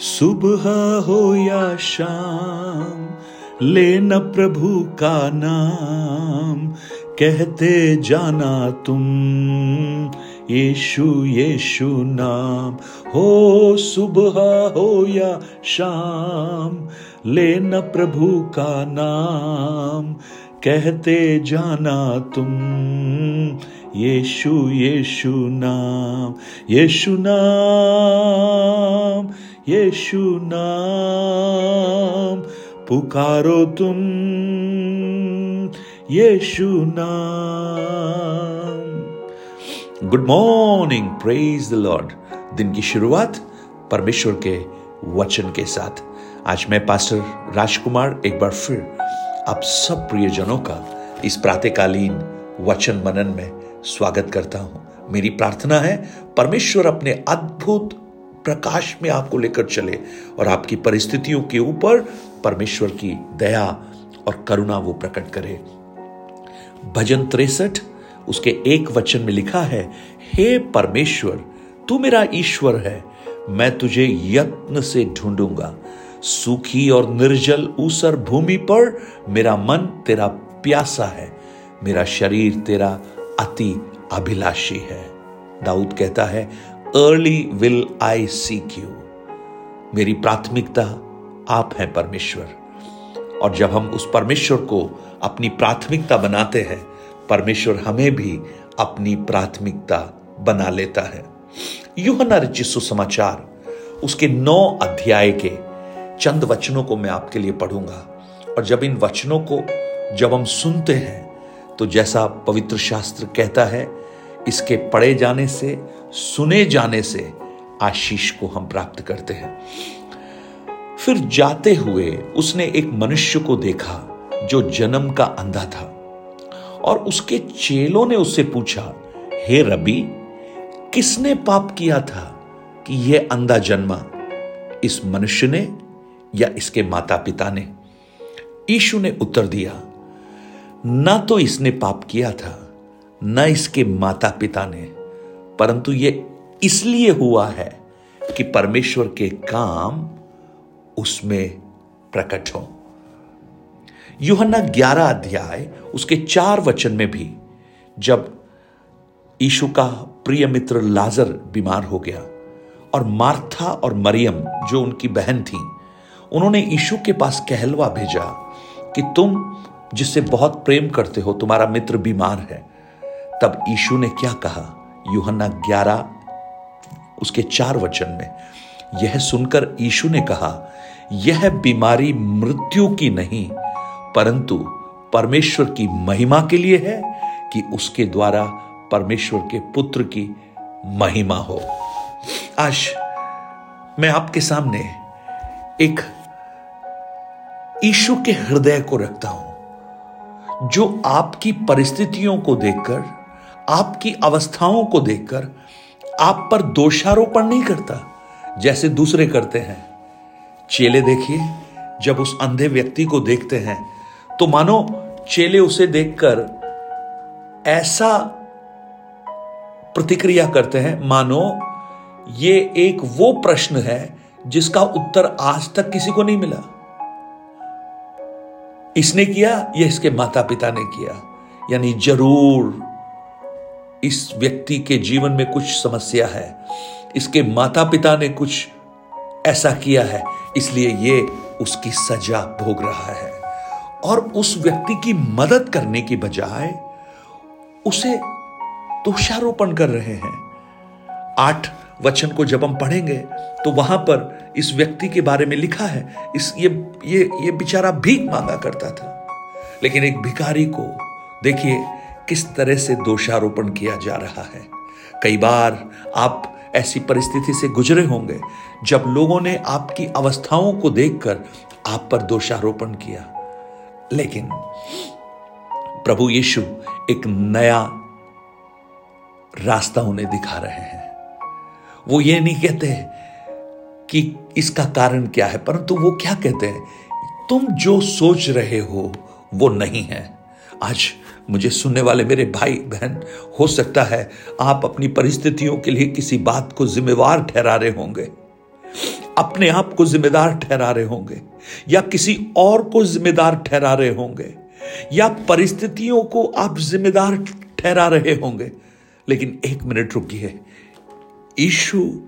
सुबह हो या शाम, लेना प्रभु का नाम। कहते जाना तुम, यीशु यीशु नाम। हो सुबह हो या शाम, लेना प्रभु का नाम। कहते जाना तुम, यीशु यीशु नाम। यीशु नाम यीशु नाम, पुकारो तुम, यीशु नाम। Good morning praise the Lord दिन की शुरुआत परमेश्वर के वचन के साथ। आज मैं पास्टर राजकुमार एक बार फिर आप सब प्रियजनों का इस प्रातकालीन वचन मनन में स्वागत करता हूँ। मेरी प्रार्थना है, परमेश्वर अपने अद्भुत प्रकाश में आपको लेकर चले और आपकी परिस्थितियों के ऊपर परमेश्वर की दया और करुणा वो प्रकट करे। भजन तिरसठ, उसके एक वचन में लिखा है, हे परमेश्वर, तू मेरा ईश्वर है, मैं तुझे यत्न से ढूंढूँगा। सूखी और निर्जल ऊसर भूमि पर मेरा मन तेरा प्यासा है, मेरा शरीर तेरा अति अभिलाषी है। दाऊद कहता है early will I seek you मेरी प्राथमिकता आप हैं परमेश्वर। और जब हम उस परमेश्वर को अपनी प्राथमिकता बनाते हैं, परमेश्वर हमें भी अपनी प्राथमिकता बना लेता है। युहना रचित सुसमाचार, उसके नौ अध्याय के चंद वचनों को मैं आपके लिए पढ़ूँगा। और जब इन वचनों को जब हम सुनते हैं तो जैसा पवित्र शास्त्र कहता है, इसके पढ़े जाने से सुने जाने से आशीष को हम प्राप्त करते हैं। फिर जाते हुए उसने एक मनुष्य को देखा जो जन्म का अंधा था और उसके चेलों ने उससे पूछा, हे रबी, किसने पाप किया था कि यह अंधा जन्मा? इस मनुष्य ने या इसके माता पिता ने? ईशु ने उत्तर दिया, ना तो इसने पाप किया था, न इसके माता पिता ने। परंतु ये इसलिए हुआ है कि परमेश्वर के काम उसमें प्रकट हो। युहन्ना ग्यारह अध्याय, उसके चार वचन में भी जब ईशु का प्रिय मित्र लाजर बीमार हो गया और मार्था और मरियम, जो उनकी बहन थी, उन्होंने ईशु के पास कहलवा भेजा कि तुम जिससे बहुत प्रेम करते हो, तुम्हारा मित्र बीमार है, तब ईशु ने क्या कहा? यूहन्ना ग्यारह, उसके चार वचन में, यह सुनकर ईशु ने कहा, यह बीमारी मृत्यु की नहीं, परंतु परमेश्वर की महिमा के लिए है कि उसके द्वारा परमेश्वर के पुत्र की महिमा हो। आज मैं आपके सामने एक ईशु के हृदय को रखता हूँ, जो आपकी परिस्थितियों को देखकर आपकी अवस्थाओं को देखकर आप पर दोषारोपण नहीं करता, जैसे दूसरे करते हैं। चेले देखिए, जब उस अंधे व्यक्ति को देखते हैं तो मानो चेले उसे देखकर ऐसा प्रतिक्रिया करते हैं, मानो ये एक वो प्रश्न है जिसका उत्तर आज तक किसी को नहीं मिला। इसने किया या इसके माता पिता ने किया? यानी ज़रूर इस व्यक्ति के जीवन में कुछ समस्या है। इसके माता पिता ने कुछ ऐसा किया है, इसलिए ये उसकी सजा भोग रहा है। और उस व्यक्ति की मदद करने की बजाय उसे दोषारोपण कर रहे हैं। आठ वचन को जब हम पढ़ेंगे तो वहाँ पर इस व्यक्ति के बारे में लिखा है, इस ये ये ये बेचारा भीख मांगा करता था। लेकिन एक भिखारी को, देखिए किस तरह से दोषारोपण किया जा रहा है? कई बार आप ऐसी परिस्थिति से गुजरे होंगे जब लोगों ने आपकी अवस्थाओं को देखकर आप पर दोषारोपण किया। लेकिन प्रभु यीशु एक नया रास्ता उन्हें दिखा रहे हैं। वो ये नहीं कहते कि इसका कारण क्या है, परंतु वो क्या कहते हैं? तुम जो सोच रहे हो, वो नहीं है। आज मुझे सुनने वाले मेरे भाई, बहन, हो सकता है आप अपनी परिस्थितियों के लिए किसी बात को जिम्मेवार ठहरा रहे होंगे। अपने आप को जिम्मेदार ठहरा रहे होंगे, या किसी और को जिम्मेदार ठहरा रहे होंगे, या परिस्थितियों को आप जिम्मेदार ठहरा रहे होंगे। लेकिन एक मिनट रुकिए। ईशु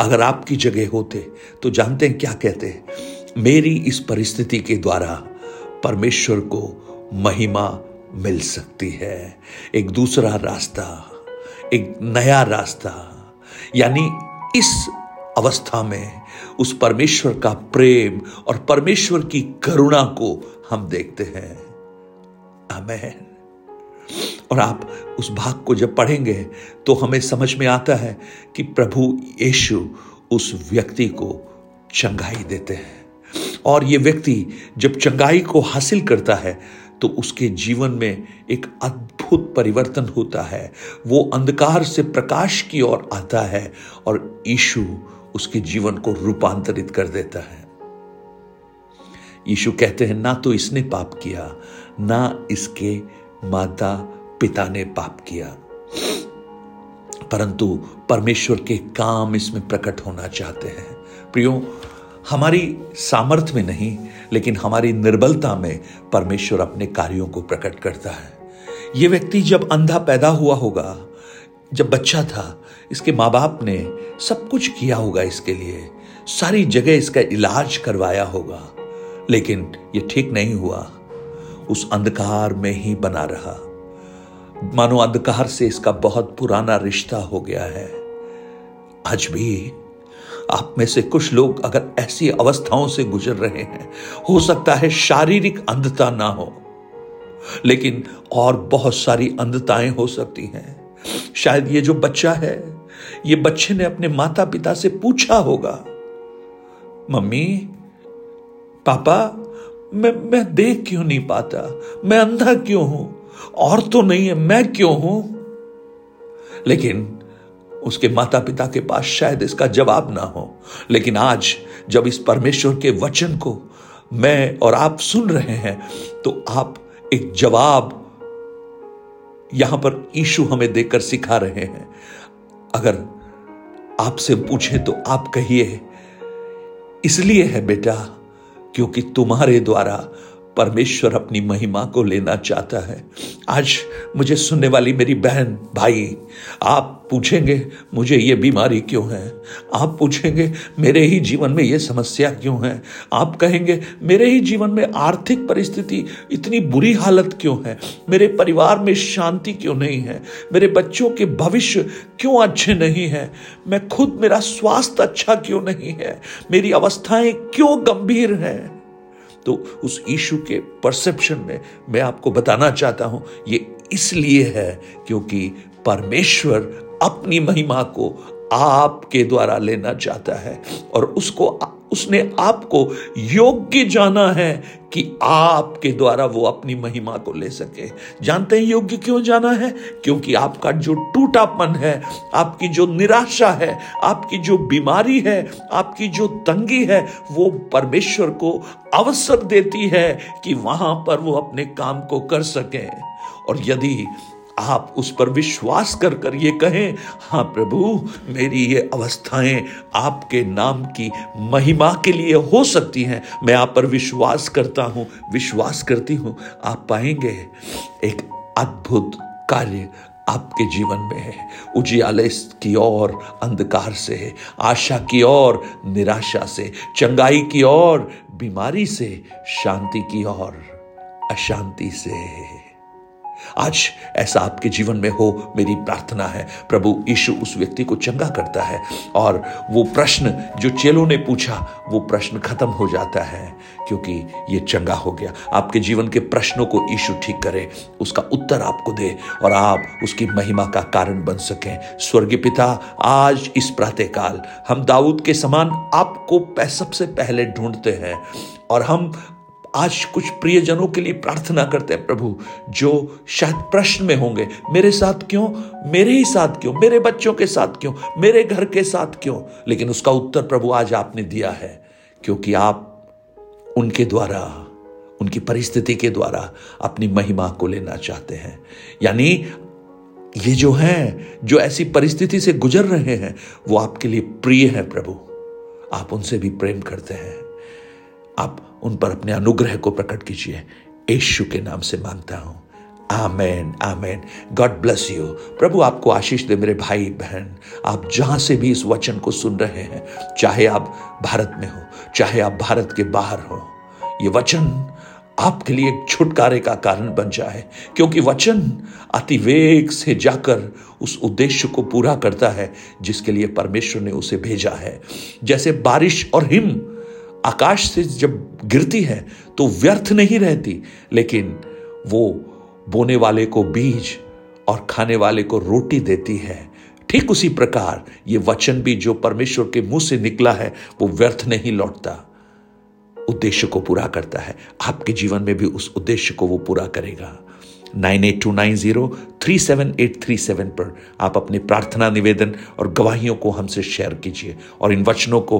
अगर आपकी जगह होते तो जानते हैं क्या कहते हैं? मेरी इस परिस्थिति के द्वारा परमेश्वर को महिमा मिल सकती है। एक दूसरा रास्ता, एक नया रास्ता, यानी इस अवस्था में उस परमेश्वर का प्रेम और परमेश्वर की करुणा को हम देखते हैं। आमेन। और आप उस भाग को जब पढ़ेंगे तो हमें समझ में आता है कि प्रभु यीशु उस व्यक्ति को चंगाई देते हैं। और ये व्यक्ति जब चंगाई को हासिल करता है तो उसके जीवन में एक अद्भुत परिवर्तन होता है। वो अंधकार से प्रकाश की ओर आता है और यीशु उसके जीवन को रूपांतरित कर देता है। यीशु कहते हैं, ना तो इसने पाप किया, ना इसके माता पिता ने पाप किया। परंतु परमेश्वर के काम इसमें प्रकट होना चाहते हैं। प्रियो हमारी सामर्थ्य में नहीं, लेकिन हमारी निर्बलता में परमेश्वर अपने कार्यों को प्रकट करता है। ये व्यक्ति जब अंधा पैदा हुआ होगा, जब बच्चा था, इसके माँ बाप ने सब कुछ किया होगा इसके लिए। सारी जगह इसका इलाज करवाया होगा, लेकिन यह ठीक नहीं हुआ। उस अंधकार में ही बना रहा। मानो अंधकार से इसका बहुत पुराना रिश्ता हो गया है। आज भी आप में से कुछ लोग अगर ऐसी अवस्थाओं से गुजर रहे हैं, हो सकता है शारीरिक अंधता ना हो, लेकिन और बहुत सारी अंधताएँ हो सकती हैं। शायद ये जो बच्चा है, ये बच्चे ने अपने माता पिता से पूछा होगा, मम्मी, पापा, मैं मैं देख क्यों नहीं पाता? मैं अंधा क्यों हूँ? और तो नहीं है, मैं क्यों हूँ? लेकिन उसके माता पिता के पास शायद इसका जवाब ना हो। लेकिन आज जब इस परमेश्वर के वचन को मैं और आप सुन रहे हैं तो आप एक जवाब यहाँ पर ईशु हमें देकर सिखा रहे हैं। अगर आपसे पूछे तो आप कहिए, इसलिए है बेटा, क्योंकि तुम्हारे द्वारा परमेश्वर अपनी महिमा को लेना चाहता है। आज मुझे सुनने वाली मेरी बहन, भाई, आप पूछेंगे, मुझे ये बीमारी क्यों है? आप पूछेंगे, मेरे ही जीवन में ये समस्या क्यों है? आप कहेंगे, मेरे ही जीवन में आर्थिक परिस्थिति इतनी बुरी हालत क्यों है? मेरे परिवार में शांति क्यों नहीं है? मेरे बच्चों के भविष्य क्यों अच्छे नहीं है? मैं खुद मेरा स्वास्थ्य अच्छा क्यों नहीं है? मेरी अवस्थाएँ क्यों गंभीर हैं? तो उस ईशु के परसेप्शन में मैं आपको बताना चाहता हूँ, ये इसलिए है क्योंकि परमेश्वर अपनी महिमा को आपके द्वारा लेना चाहता है और उसको उसने आपको योग्य जाना है कि आपके द्वारा वो अपनी महिमा को ले सके। जानते हैं योग्य क्यों जाना है? क्योंकि आपका जो टूटापन है, आपकी जो निराशा है, आपकी जो बीमारी है, आपकी जो तंगी है, वो परमेश्वर को अवसर देती है कि वहाँ पर वो अपने काम को कर सके। और यदि आप उस पर विश्वास कर कर ये कहें हाँ प्रभु, मेरी ये अवस्थाएँ आपके नाम की महिमा के लिए हो सकती हैं। मैं आप पर विश्वास करता हूँ, विश्वास करती हूँ। आप पाएँगे, एक अद्भुत कार्य आपके जीवन में है। उजियाले की ओर, अंधकार से, आशा की ओर, निराशा से, चंगाई की ओर, बीमारी से, शांति की ओर, अशांति से। आज ऐसा आपके जीवन में हो, मेरी प्रार्थना है। प्रभु यीशु उस व्यक्ति को चंगा करता है और वो प्रश्न जो चेलों ने पूछा, वो प्रश्न खत्म हो जाता है, क्योंकि ये चंगा हो गया। आपके जीवन के प्रश्नों को यीशु ठीक करे, उसका उत्तर आपको दे और आप उसकी महिमा का कारण बन सकें। स्वर्गीय पिता, आज इस प्रातःकाल हम दाऊद के समान आपको सबसे पहले ढूंढते हैं और हम आज कुछ प्रियजनों के लिए प्रार्थना करते हैं, प्रभु, जो शायद प्रश्न में होंगे, मेरे साथ क्यों? मेरे ही साथ क्यों? मेरे बच्चों के साथ क्यों? मेरे घर के साथ क्यों? लेकिन उसका उत्तर प्रभु आज आपने दिया है, क्योंकि आप उनके द्वारा, उनकी परिस्थिति के द्वारा अपनी महिमा को लेना चाहते हैं। यानी ये जो हैं, जो ऐसी परिस्थिति से गुजर रहे हैं, वो आपके लिए प्रिय है, प्रभु। आप उनसे भी प्रेम करते हैं। आप उन पर अपने अनुग्रह को प्रकट कीजिए। यशु के नाम से माँगता हूँ। आमेन आमेन। गॉड ब्लेस यू प्रभु आपको आशीष दे मेरे भाई, बहन। आप जहाँ से भी इस वचन को सुन रहे हैं, चाहे आप भारत में हो, चाहे आप भारत के बाहर हो, ये वचन आपके लिए एक छुटकारे का कारण बन जाए, क्योंकि वचन अतिवेग से जाकर उस उद्देश्य को पूरा करता है, जिसके लिए परमेश्वर ने उसे भेजा है। जैसे बारिश और हिम आकाश से जब गिरती है तो व्यर्थ नहीं रहती, लेकिन वो बोने वाले को बीज और खाने वाले को रोटी देती है। ठीक उसी प्रकार, ये वचन भी जो परमेश्वर के मुँह से निकला है, वो व्यर्थ नहीं लौटता। उद्देश्य को पूरा करता है। आपके जीवन में भी उस उद्देश्य को वो पूरा करेगा। Nine eight two nine zero three seven eight three seven पर आप अपने प्रार्थना निवेदन और गवाहियों को हमसे शेयर कीजिए और इन वचनों को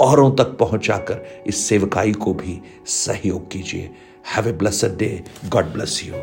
औरों तक पहुंचाकर इस सेवकाई को भी सहयोग कीजिए। Have a blessed day God bless you